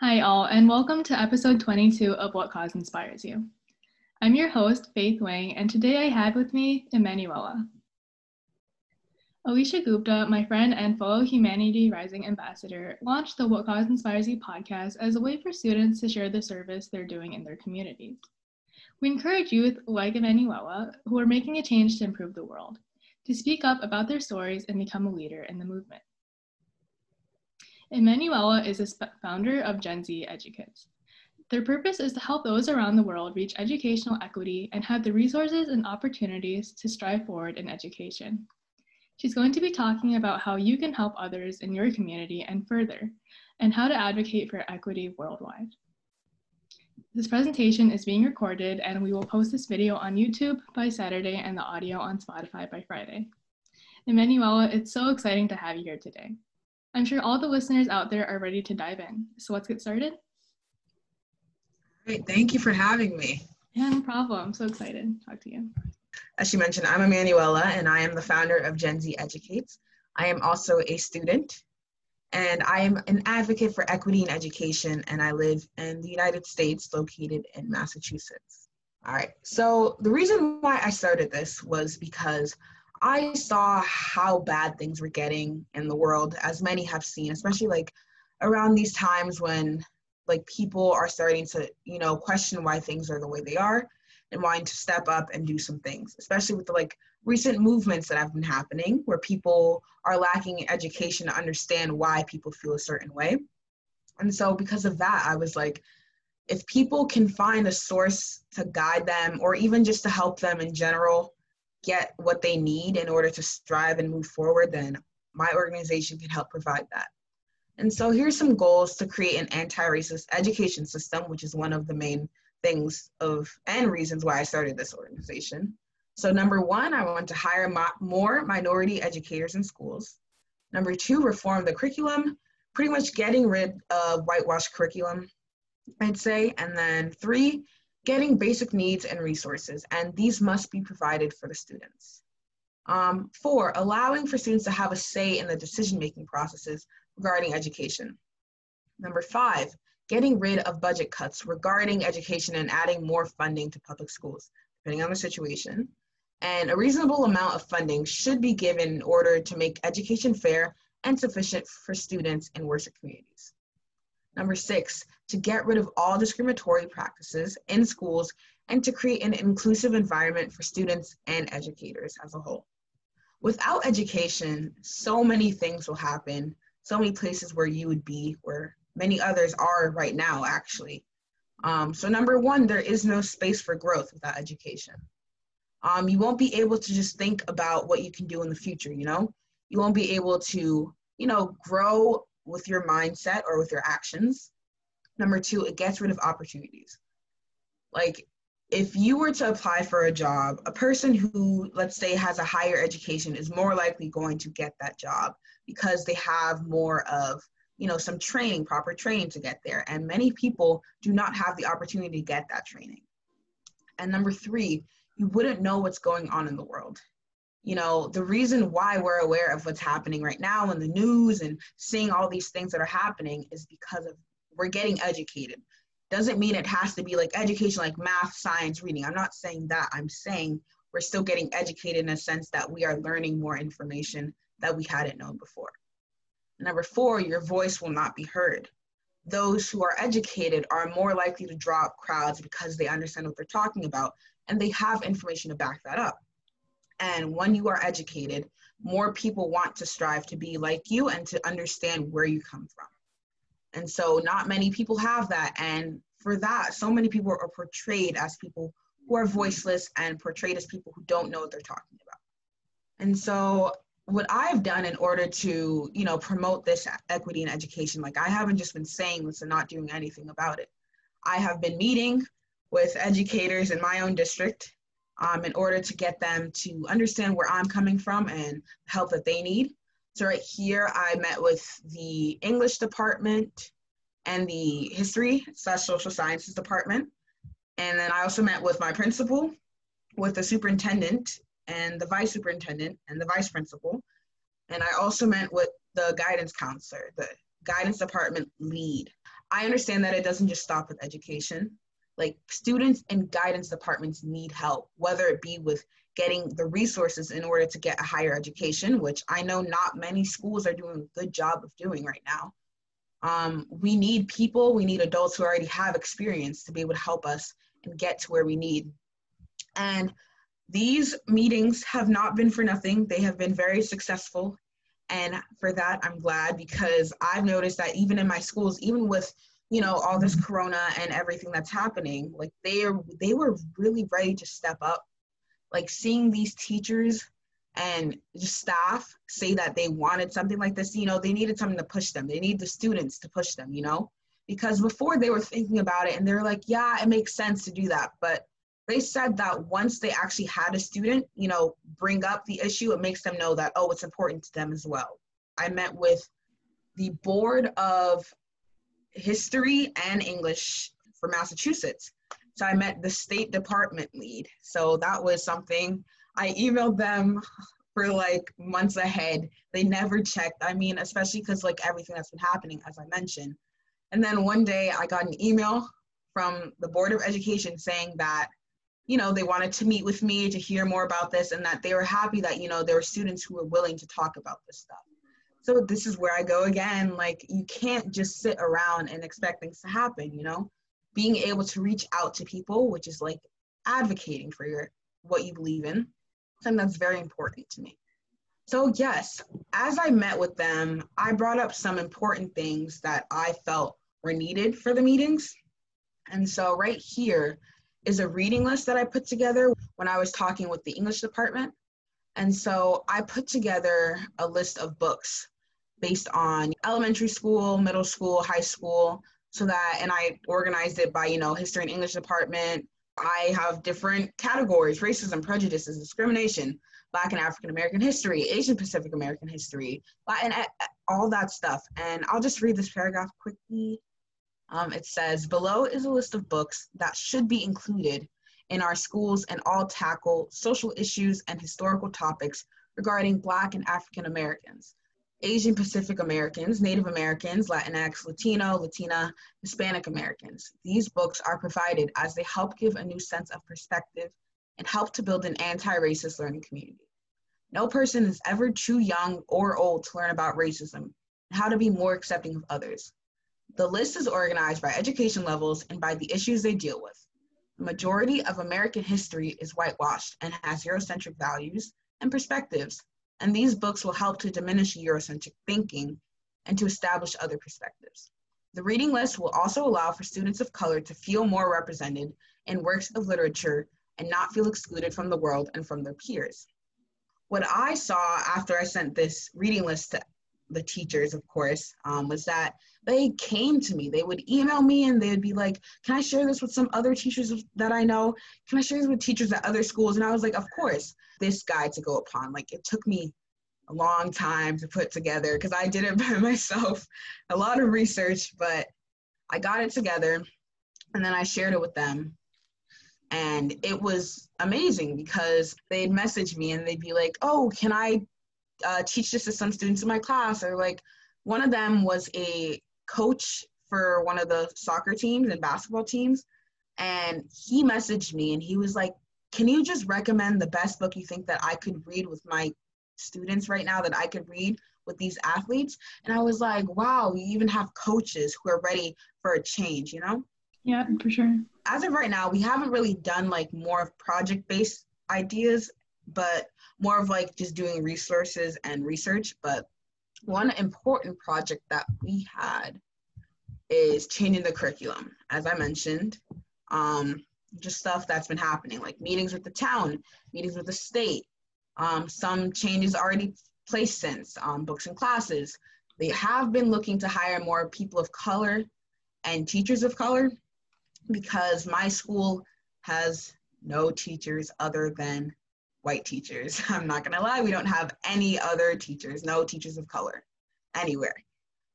Hi, all, and welcome to episode 22 of What Cause Inspires You. I'm your host, Faith Wang, and today I have with me Emanuela. Alicia Gupta, my friend and fellow Humanity Rising ambassador, launched the What Cause Inspires You podcast as a way for students to share the service they're doing in their communities. We encourage youth like Emanuela, who are making a change to improve the world, to speak up about their stories and become a leader in the movement. Emanuela is a founder of Gen Z Educates. Their purpose is to help those around the world reach educational equity and have the resources and opportunities to strive forward in education. She's going to be talking about how you can help others in your community and further, and how to advocate for equity worldwide. This presentation is being recorded and we will post this video on YouTube by Saturday and the audio on Spotify by Friday. Emanuela, it's so exciting to have you here today. I'm sure all the listeners out there are ready to dive in. So let's get started. Great, thank you for having me. Yeah, no problem. I'm so excited to talk to you. As you mentioned, I'm Emanuela and I am the founder of Gen Z Educates. I am also a student and I am an advocate for equity in education and I live in the United States located in Massachusetts. All right, so the reason why I started this was because I saw how bad things were getting in the world, as many have seen, especially like around these times when like people are starting to, you know, question why things are the way they are and wanting to step up and do some things, especially with the like recent movements that have been happening where people are lacking education to understand why people feel a certain way. And so because of that, I was like, if people can find a source to guide them or even just to help them in general get what they need in order to strive and move forward, then my organization can help provide that. And so here's some goals to create an anti-racist education system, which is one of the main things of and reasons why I started this organization. So number one, I want to hire mo- more minority educators in schools. Number two, reform the curriculum, pretty much getting rid of whitewashed curriculum, I'd say. And then three, getting basic needs and resources, and these must be provided for the students. Um, four, allowing for students to have a say in the decision-making processes regarding education. Number five, getting rid of budget cuts regarding education and adding more funding to public schools, depending on the situation. And a reasonable amount of funding should be given in order to make education fair and sufficient for students in worship communities. Number six, to get rid of all discriminatory practices in schools and to create an inclusive environment for students and educators as a whole. Without education, so many things will happen, so many places where you would be, where many others are right now, actually. Um, so, number one, there is no space for growth without education. Um, you won't be able to just think about what you can do in the future, you know? You won't be able to, you know, grow with your mindset or with your actions. Number two, it gets rid of opportunities. Like, if you were to apply for a job, a person who, let's say, has a higher education is more likely going to get that job because they have more of, you know, some training, proper training to get there. And many people do not have the opportunity to get that training. And number three, you wouldn't know what's going on in the world you know the reason why we're aware of what's happening right now in the news and seeing all these things that are happening is because of we're getting educated. Doesn't mean it has to be like education like math science reading. I'm not saying that. I'm saying we're still getting educated in a sense that we are learning more information that we hadn't known before. Number four your voice will not be heard. Those who are educated are more likely to draw up crowds because they understand what they're talking about and they have information to back that up and when you are educated, more people want to strive to be like you and to understand where you come from. And so, not many people have that. And for that, so many people are portrayed as people who are voiceless and portrayed as people who don't know what they're talking about. And so, what I've done in order to, you know, promote this equity in education, like I haven't just been saying this and not doing anything about it. I have been meeting with educators in my own district um, in order to get them to understand where I'm coming from and help that they need. So right here, I met with the English department and the history slash social sciences department. And then I also met with my principal, with the superintendent and the vice superintendent and the vice principal. And I also met with the guidance counselor, the guidance department lead. I understand that it doesn't just stop with education. Like students and guidance departments need help, whether it be with getting the resources in order to get a higher education, which I know not many schools are doing a good job of doing right now. Um, we need people, we need adults who already have experience to be able to help us and get to where we need. And these meetings have not been for nothing. They have been very successful. And for that, I'm glad because I've noticed that even in my schools, even with you know all this corona and everything that's happening like they are they were really ready to step up. Like seeing these teachers and staff say that they wanted something like this you know they needed something to push them. They need the students to push them you know? Because before they were thinking about it and they're like yeah it makes sense to do that. But they said that once they actually had a student, you know, bring up the issue, it makes them know that, oh, it's important to them as well. I met with the board of history and English for Massachusetts. So I met the state department lead. So that was something I emailed them for like months ahead. They never checked. I mean, especially because like everything that's been happening, as I mentioned. And then one day I got an email from the Board of Education saying that you know, they wanted to meet with me to hear more about this and that they were happy that, you know, there were students who were willing to talk about this stuff. So this is where I go again. Like, you can't just sit around and expect things to happen, you know? Being able to reach out to people, which is like advocating for your what you believe in, something that's very important to me. So, yes, as I met with them, I brought up some important things that I felt were needed for the meetings. And so, right here, is a reading list that I put together when I was talking with the English department. And so I put together a list of books based on elementary school, middle school, high school, so that, and I organized it by, you know, history and English department. I have different categories racism, prejudices, discrimination, Black and African American history, Asian Pacific American history, Latin, all that stuff. And I'll just read this paragraph quickly. Um, it says, below is a list of books that should be included in our schools and all tackle social issues and historical topics regarding Black and African Americans, Asian Pacific Americans, Native Americans, Latinx, Latino, Latina, Hispanic Americans. These books are provided as they help give a new sense of perspective and help to build an anti-racist learning community. No person is ever too young or old to learn about racism and how to be more accepting of others. The list is organized by education levels and by the issues they deal with. The majority of American history is whitewashed and has Eurocentric values and perspectives, and these books will help to diminish Eurocentric thinking and to establish other perspectives. The reading list will also allow for students of color to feel more represented in works of literature and not feel excluded from the world and from their peers. What I saw after I sent this reading list to the teachers, of course, um, was that they came to me. They would email me and they would be like, Can I share this with some other teachers that I know? Can I share this with teachers at other schools? And I was like, Of course, this guide to go upon. Like, it took me a long time to put together because I did it by myself, a lot of research, but I got it together and then I shared it with them. And it was amazing because they'd message me and they'd be like, Oh, can I uh, teach this to some students in my class? Or like, one of them was a coach for one of the soccer teams and basketball teams. And he messaged me and he was like, Can you just recommend the best book you think that I could read with my students right now that I could read with these athletes? And I was like, Wow, you even have coaches who are ready for a change, you know? Yeah, for sure. As of right now, we haven't really done like more of project based ideas, but more of like just doing resources and research. But one important project that we had is changing the curriculum. As I mentioned, um, just stuff that's been happening, like meetings with the town, meetings with the state. Um, some changes already placed since um, books and classes. They have been looking to hire more people of color and teachers of color because my school has no teachers other than white teachers. I'm not gonna lie, we don't have any other teachers, no teachers of color anywhere.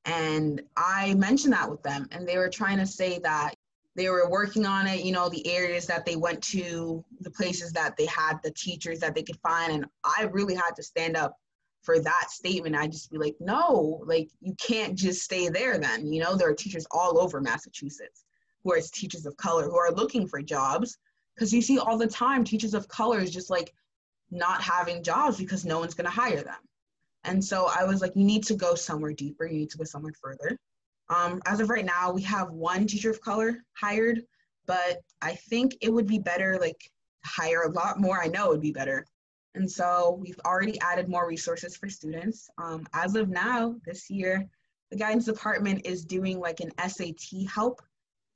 And I mentioned that with them, and they were trying to say that they were working on it, you know, the areas that they went to, the places that they had the teachers that they could find. And I really had to stand up for that statement, I'd just be like, no, like you can't just stay there then. You know, there are teachers all over Massachusetts who are teachers of color who are looking for jobs because you see all the time teachers of color is just like not having jobs because no one's going to hire them. And so I was like, you need to go somewhere deeper, you need to go somewhere further. Um, as of right now, we have one teacher of color hired, but I think it would be better, like, hire a lot more. I know it would be better. And so we've already added more resources for students. Um, as of now, this year, the guidance department is doing like an SAT help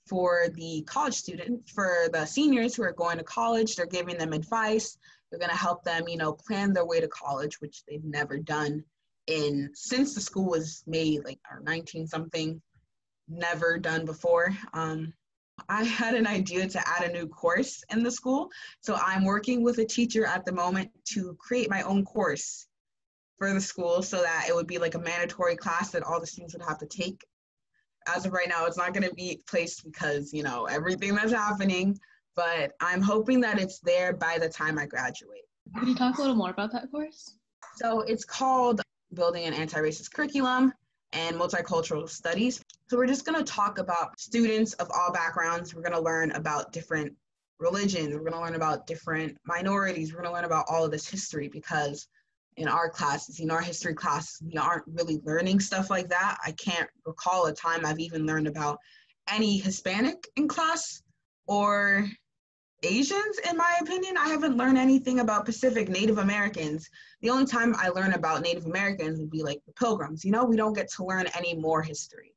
for the college students, for the seniors who are going to college. They're giving them advice. They're going to help them, you know, plan their way to college, which they've never done in since the school was made, like or 19 something, never done before. Um, I had an idea to add a new course in the school. So I'm working with a teacher at the moment to create my own course for the school so that it would be like a mandatory class that all the students would have to take. As of right now, it's not going to be placed because, you know, everything that's happening, but I'm hoping that it's there by the time I graduate. Can you talk a little more about that course? So it's called Building an Anti-Racist Curriculum and Multicultural Studies. So we're just going to talk about students of all backgrounds. We're going to learn about different religions. We're going to learn about different minorities. We're going to learn about all of this history because in our classes, in our history class, we aren't really learning stuff like that. I can't recall a time I've even learned about any Hispanic in class or Asians, in my opinion. I haven't learned anything about Pacific Native Americans. The only time I learn about Native Americans would be like the pilgrims. You know, we don't get to learn any more history.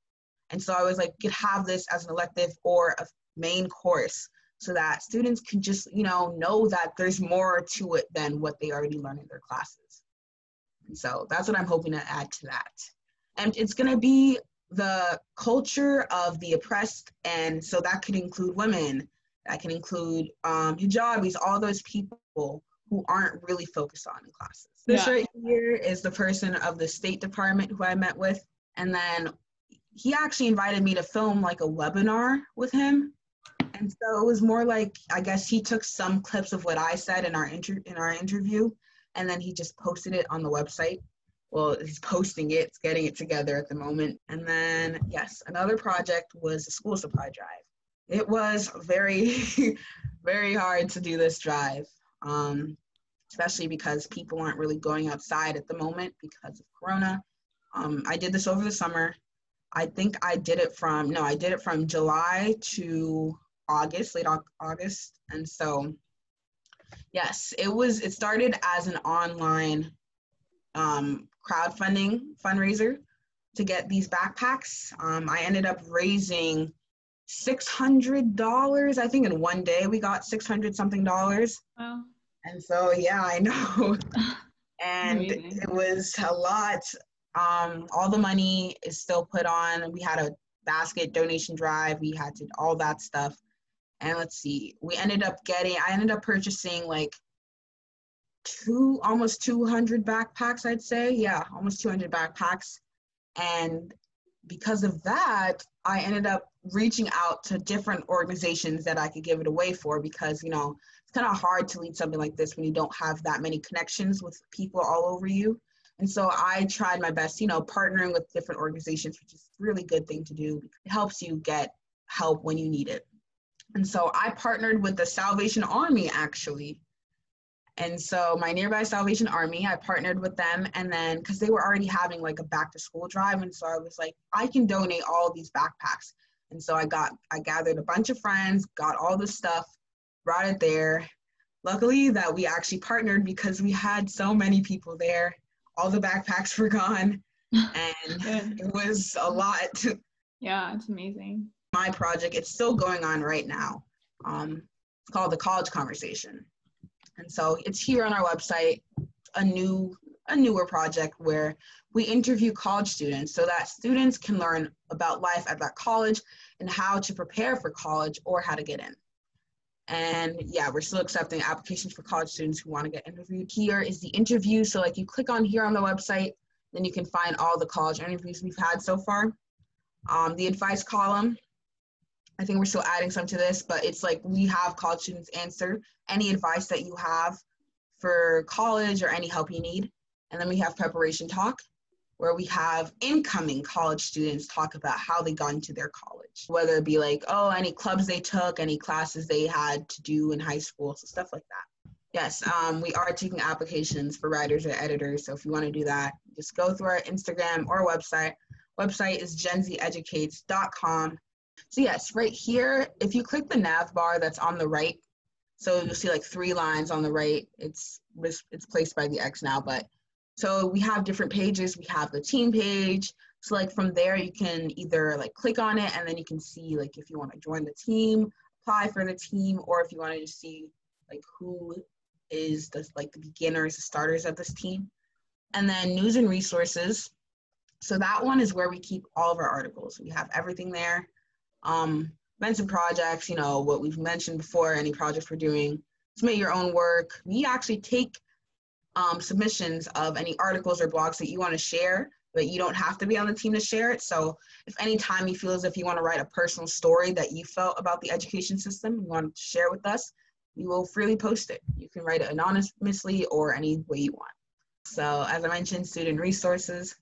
And so I was like, could have this as an elective or a main course so that students can just, you know, know that there's more to it than what they already learn in their classes. And so that's what I'm hoping to add to that. And it's going to be the culture of the oppressed. And so that could include women, that can include um, hijabis, all those people who aren't really focused on in classes. This yeah. right here is the person of the State Department who I met with. And then he actually invited me to film like a webinar with him. And so it was more like I guess he took some clips of what I said in our inter- in our interview and then he just posted it on the website. Well, he's posting it, getting it together at the moment. And then yes, another project was the school supply drive. It was very, very hard to do this drive, um, especially because people aren't really going outside at the moment because of Corona. Um, I did this over the summer. I think I did it from no, I did it from July to August, late August, and so yes, it was. It started as an online um, crowdfunding fundraiser to get these backpacks. Um, I ended up raising six hundred dollars. I think in one day we got six hundred something dollars. Wow. And so yeah, I know. and Amazing. it was a lot um, all the money is still put on. We had a basket donation drive. We had to all that stuff. And let's see, we ended up getting. I ended up purchasing like two, almost 200 backpacks. I'd say, yeah, almost 200 backpacks. And because of that, I ended up reaching out to different organizations that I could give it away for because, you know, it's kind of hard to lead something like this when you don't have that many connections with people all over you. And so I tried my best, you know, partnering with different organizations, which is a really good thing to do. It helps you get help when you need it. And so I partnered with the Salvation Army actually. And so my nearby Salvation Army, I partnered with them and then because they were already having like a back to school drive. And so I was like, I can donate all these backpacks. And so I got, I gathered a bunch of friends, got all the stuff, brought it there. Luckily that we actually partnered because we had so many people there all the backpacks were gone and it was a lot yeah it's amazing my project it's still going on right now um, it's called the college conversation and so it's here on our website a new a newer project where we interview college students so that students can learn about life at that college and how to prepare for college or how to get in and yeah, we're still accepting applications for college students who want to get interviewed. Here is the interview. So like you click on here on the website, then you can find all the college interviews we've had so far. Um, the advice column, I think we're still adding some to this, but it's like we have college students answer any advice that you have for college or any help you need. And then we have preparation talk, where we have incoming college students talk about how they got into their college, whether it be like, oh, any clubs they took, any classes they had to do in high school, so stuff like that. Yes, um, we are taking applications for writers or editors. So if you want to do that, just go through our Instagram or website. Website is genzeducates.com. So yes, right here, if you click the nav bar that's on the right, so you'll see like three lines on the right. It's it's placed by the X now, but so we have different pages. We have the team page. So like from there, you can either like click on it and then you can see like if you want to join the team, apply for the team, or if you want to just see like who is the like the beginners, the starters of this team. And then news and resources. So that one is where we keep all of our articles. We have everything there. Um, and projects, you know, what we've mentioned before, any projects we're doing. Submit your own work. We actually take um, submissions of any articles or blogs that you want to share, but you don't have to be on the team to share it. So if any time you feel as if you want to write a personal story that you felt about the education system, you want to share with us, you will freely post it. You can write it anonymously or any way you want. So as I mentioned, student resources.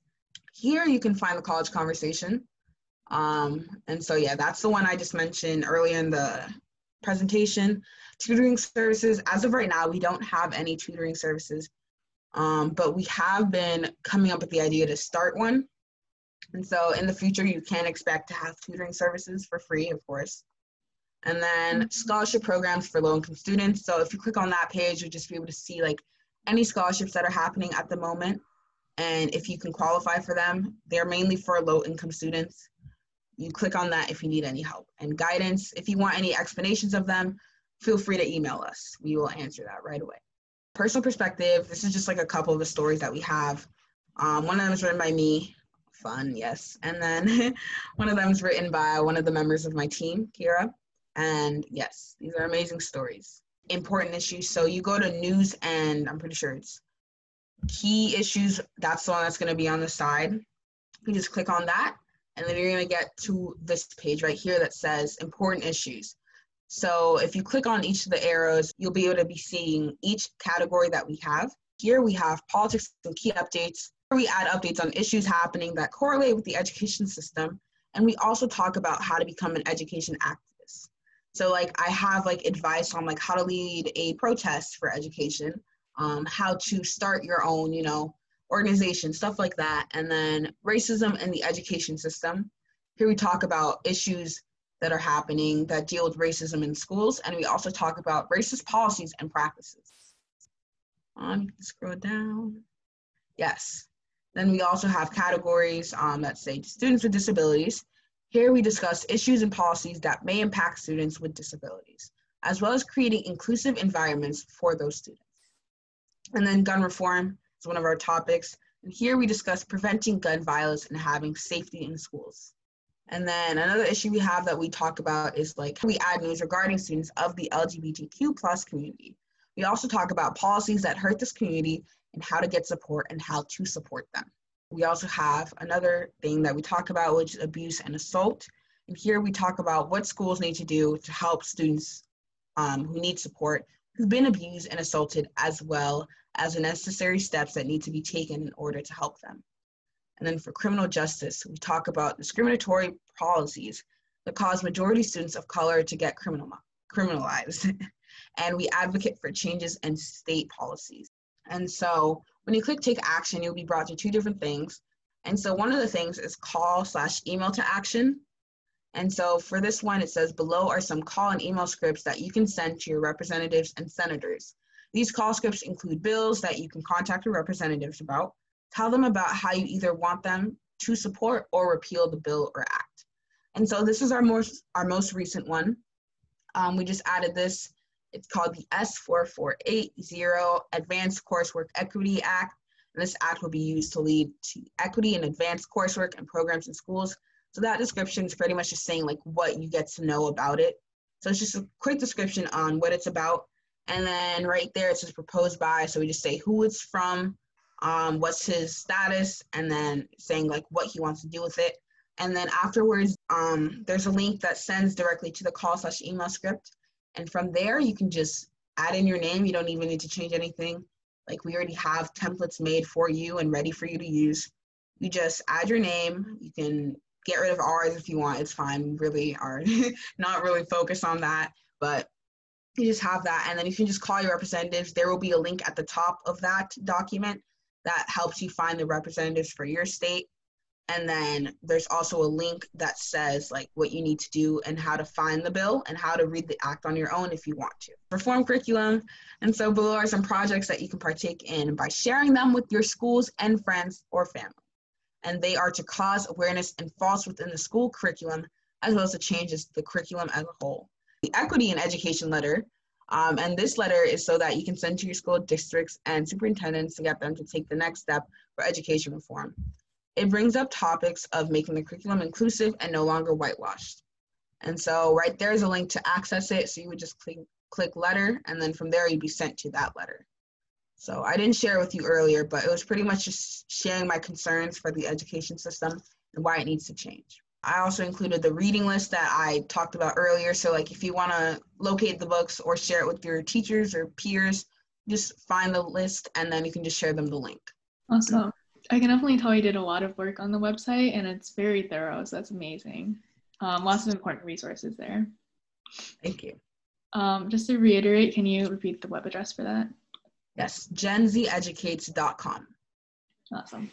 Here you can find the college conversation. Um, and so yeah, that's the one I just mentioned earlier in the presentation. Tutoring services, as of right now, we don't have any tutoring services um, but we have been coming up with the idea to start one. And so in the future, you can expect to have tutoring services for free, of course. And then scholarship programs for low income students. So if you click on that page, you'll just be able to see like any scholarships that are happening at the moment. And if you can qualify for them, they're mainly for low income students. You click on that if you need any help and guidance. If you want any explanations of them, feel free to email us. We will answer that right away personal perspective, this is just like a couple of the stories that we have. Um, one of them is written by me, fun, yes. And then one of them is written by one of the members of my team, Kira. And yes, these are amazing stories. Important issues. So you go to news and I'm pretty sure it's key issues. That's the one that's going to be on the side. You just click on that and then you're going to get to this page right here that says important issues. So if you click on each of the arrows, you'll be able to be seeing each category that we have. Here we have politics and key updates, where we add updates on issues happening that correlate with the education system. And we also talk about how to become an education activist. So like I have like advice on like how to lead a protest for education, um, how to start your own, you know, organization, stuff like that. And then racism in the education system. Here we talk about issues that are happening that deal with racism in schools, and we also talk about racist policies and practices. Um, scroll down. Yes. Then we also have categories um, that say students with disabilities. Here we discuss issues and policies that may impact students with disabilities, as well as creating inclusive environments for those students. And then gun reform is one of our topics. And here we discuss preventing gun violence and having safety in schools. And then another issue we have that we talk about is like we add news regarding students of the LGBTQ plus community. We also talk about policies that hurt this community and how to get support and how to support them. We also have another thing that we talk about, which is abuse and assault. And here we talk about what schools need to do to help students um, who need support, who've been abused and assaulted, as well as the necessary steps that need to be taken in order to help them. And then for criminal justice, we talk about discriminatory policies that cause majority students of color to get criminal, criminalized. and we advocate for changes in state policies. And so when you click take action, you'll be brought to two different things. And so one of the things is call slash email to action. And so for this one, it says below are some call and email scripts that you can send to your representatives and senators. These call scripts include bills that you can contact your representatives about, Tell them about how you either want them to support or repeal the bill or act. And so this is our most, our most recent one. Um, we just added this. It's called the S4480 Advanced Coursework Equity Act. And this act will be used to lead to equity and advanced coursework and programs in schools. So that description is pretty much just saying like what you get to know about it. So it's just a quick description on what it's about. And then right there it says proposed by. So we just say who it's from, um, what's his status, and then saying like what he wants to do with it. And then afterwards, um, there's a link that sends directly to the call slash email script. And from there, you can just add in your name. You don't even need to change anything. Like we already have templates made for you and ready for you to use. You just add your name. You can get rid of ours if you want. It's fine. Really are not really focused on that, but you just have that. And then you can just call your representatives. There will be a link at the top of that document that helps you find the representatives for your state. And then there's also a link that says like what you need to do and how to find the bill and how to read the act on your own if you want to. Reform curriculum. And so below are some projects that you can partake in by sharing them with your schools and friends or family. And they are to cause awareness and falls within the school curriculum as well as the changes to the curriculum as a whole. The equity in education letter um, and this letter is so that you can send to your school districts and superintendents to get them to take the next step for education reform. It brings up topics of making the curriculum inclusive and no longer whitewashed. And so right there is a link to access it. So you would just click, click letter and then from there you'd be sent to that letter. So I didn't share with you earlier, but it was pretty much just sharing my concerns for the education system and why it needs to change. I also included the reading list that I talked about earlier. So like if you want to locate the books or share it with your teachers or peers, just find the list and then you can just share them the link. Awesome. I can definitely tell you did a lot of work on the website and it's very thorough. So that's amazing. Um, lots of important resources there. Thank you. Um, just to reiterate, can you repeat the web address for that? Yes, genzeducates.com. Awesome.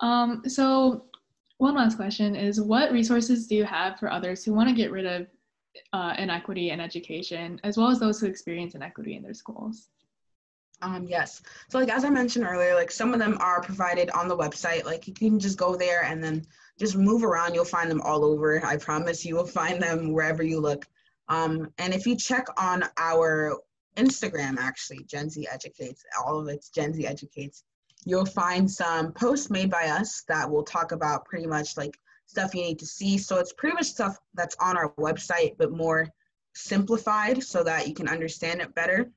Um, so one last question is what resources do you have for others who want to get rid of uh, inequity in education, as well as those who experience inequity in their schools? Um, yes. So like as I mentioned earlier, like some of them are provided on the website. Like you can just go there and then just move around. You'll find them all over. I promise you will find them wherever you look. Um, and if you check on our Instagram, actually, Gen Z Educates, all of it's Gen Z Educates, you'll find some posts made by us that will talk about pretty much like stuff you need to see. So it's pretty much stuff that's on our website, but more simplified so that you can understand it better.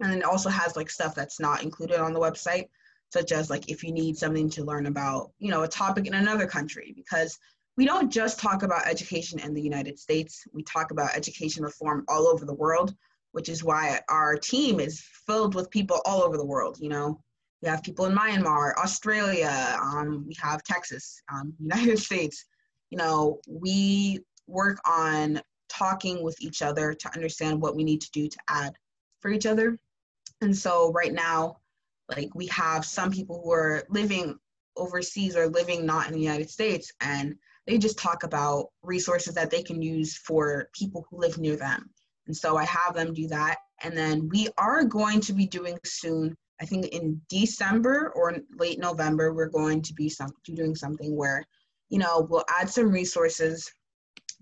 And it also has like stuff that's not included on the website, such as like if you need something to learn about, you know, a topic in another country, because we don't just talk about education in the United States, we talk about education reform all over the world, which is why our team is filled with people all over the world, you know, we have people in Myanmar, Australia, um, we have Texas, um, United States. You know, we work on talking with each other to understand what we need to do to add for each other. And so right now, like we have some people who are living overseas or living not in the United States, and they just talk about resources that they can use for people who live near them. And so I have them do that. And then we are going to be doing soon I think in December or late November, we're going to be some, doing something where, you know, we'll add some resources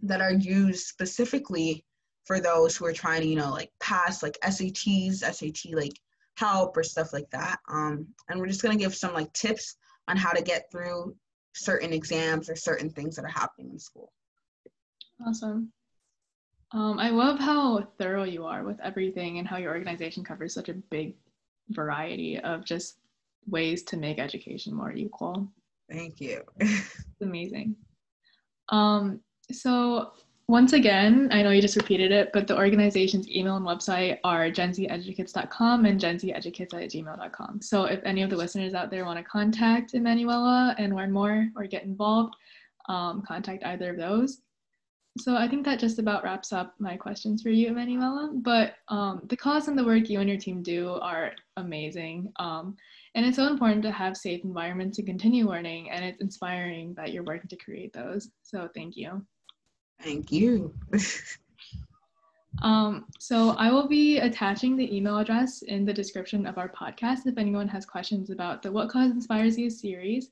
that are used specifically for those who are trying to, you know, like pass like SATs, SAT like help or stuff like that. Um, and we're just gonna give some like tips on how to get through certain exams or certain things that are happening in school. Awesome. Um, I love how thorough you are with everything and how your organization covers such a big variety of just ways to make education more equal. Thank you. it's amazing. Um, so once again, I know you just repeated it, but the organization's email and website are genzeducates.com and genzeducates at gmail.com. So if any of the listeners out there want to contact Emanuela and learn more or get involved, um, contact either of those so I think that just about wraps up my questions for you, Emanuela. But um, the cause and the work you and your team do are amazing. Um, and it's so important to have safe environments to continue learning, and it's inspiring that you're working to create those. So thank you. Thank you. um, so I will be attaching the email address in the description of our podcast if anyone has questions about the What Cause Inspires You series,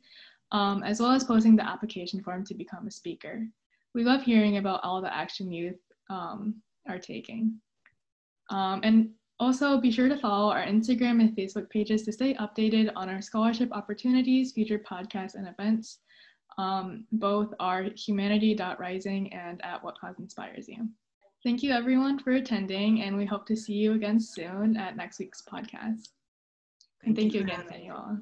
um, as well as posting the application form to become a speaker we love hearing about all the action youth um, are taking. Um, and also be sure to follow our Instagram and Facebook pages to stay updated on our scholarship opportunities, future podcasts, and events. Um, both are humanity.rising and at what cause inspires you. Thank you everyone for attending, and we hope to see you again soon at next week's podcast. And thank, thank you again, Manuela.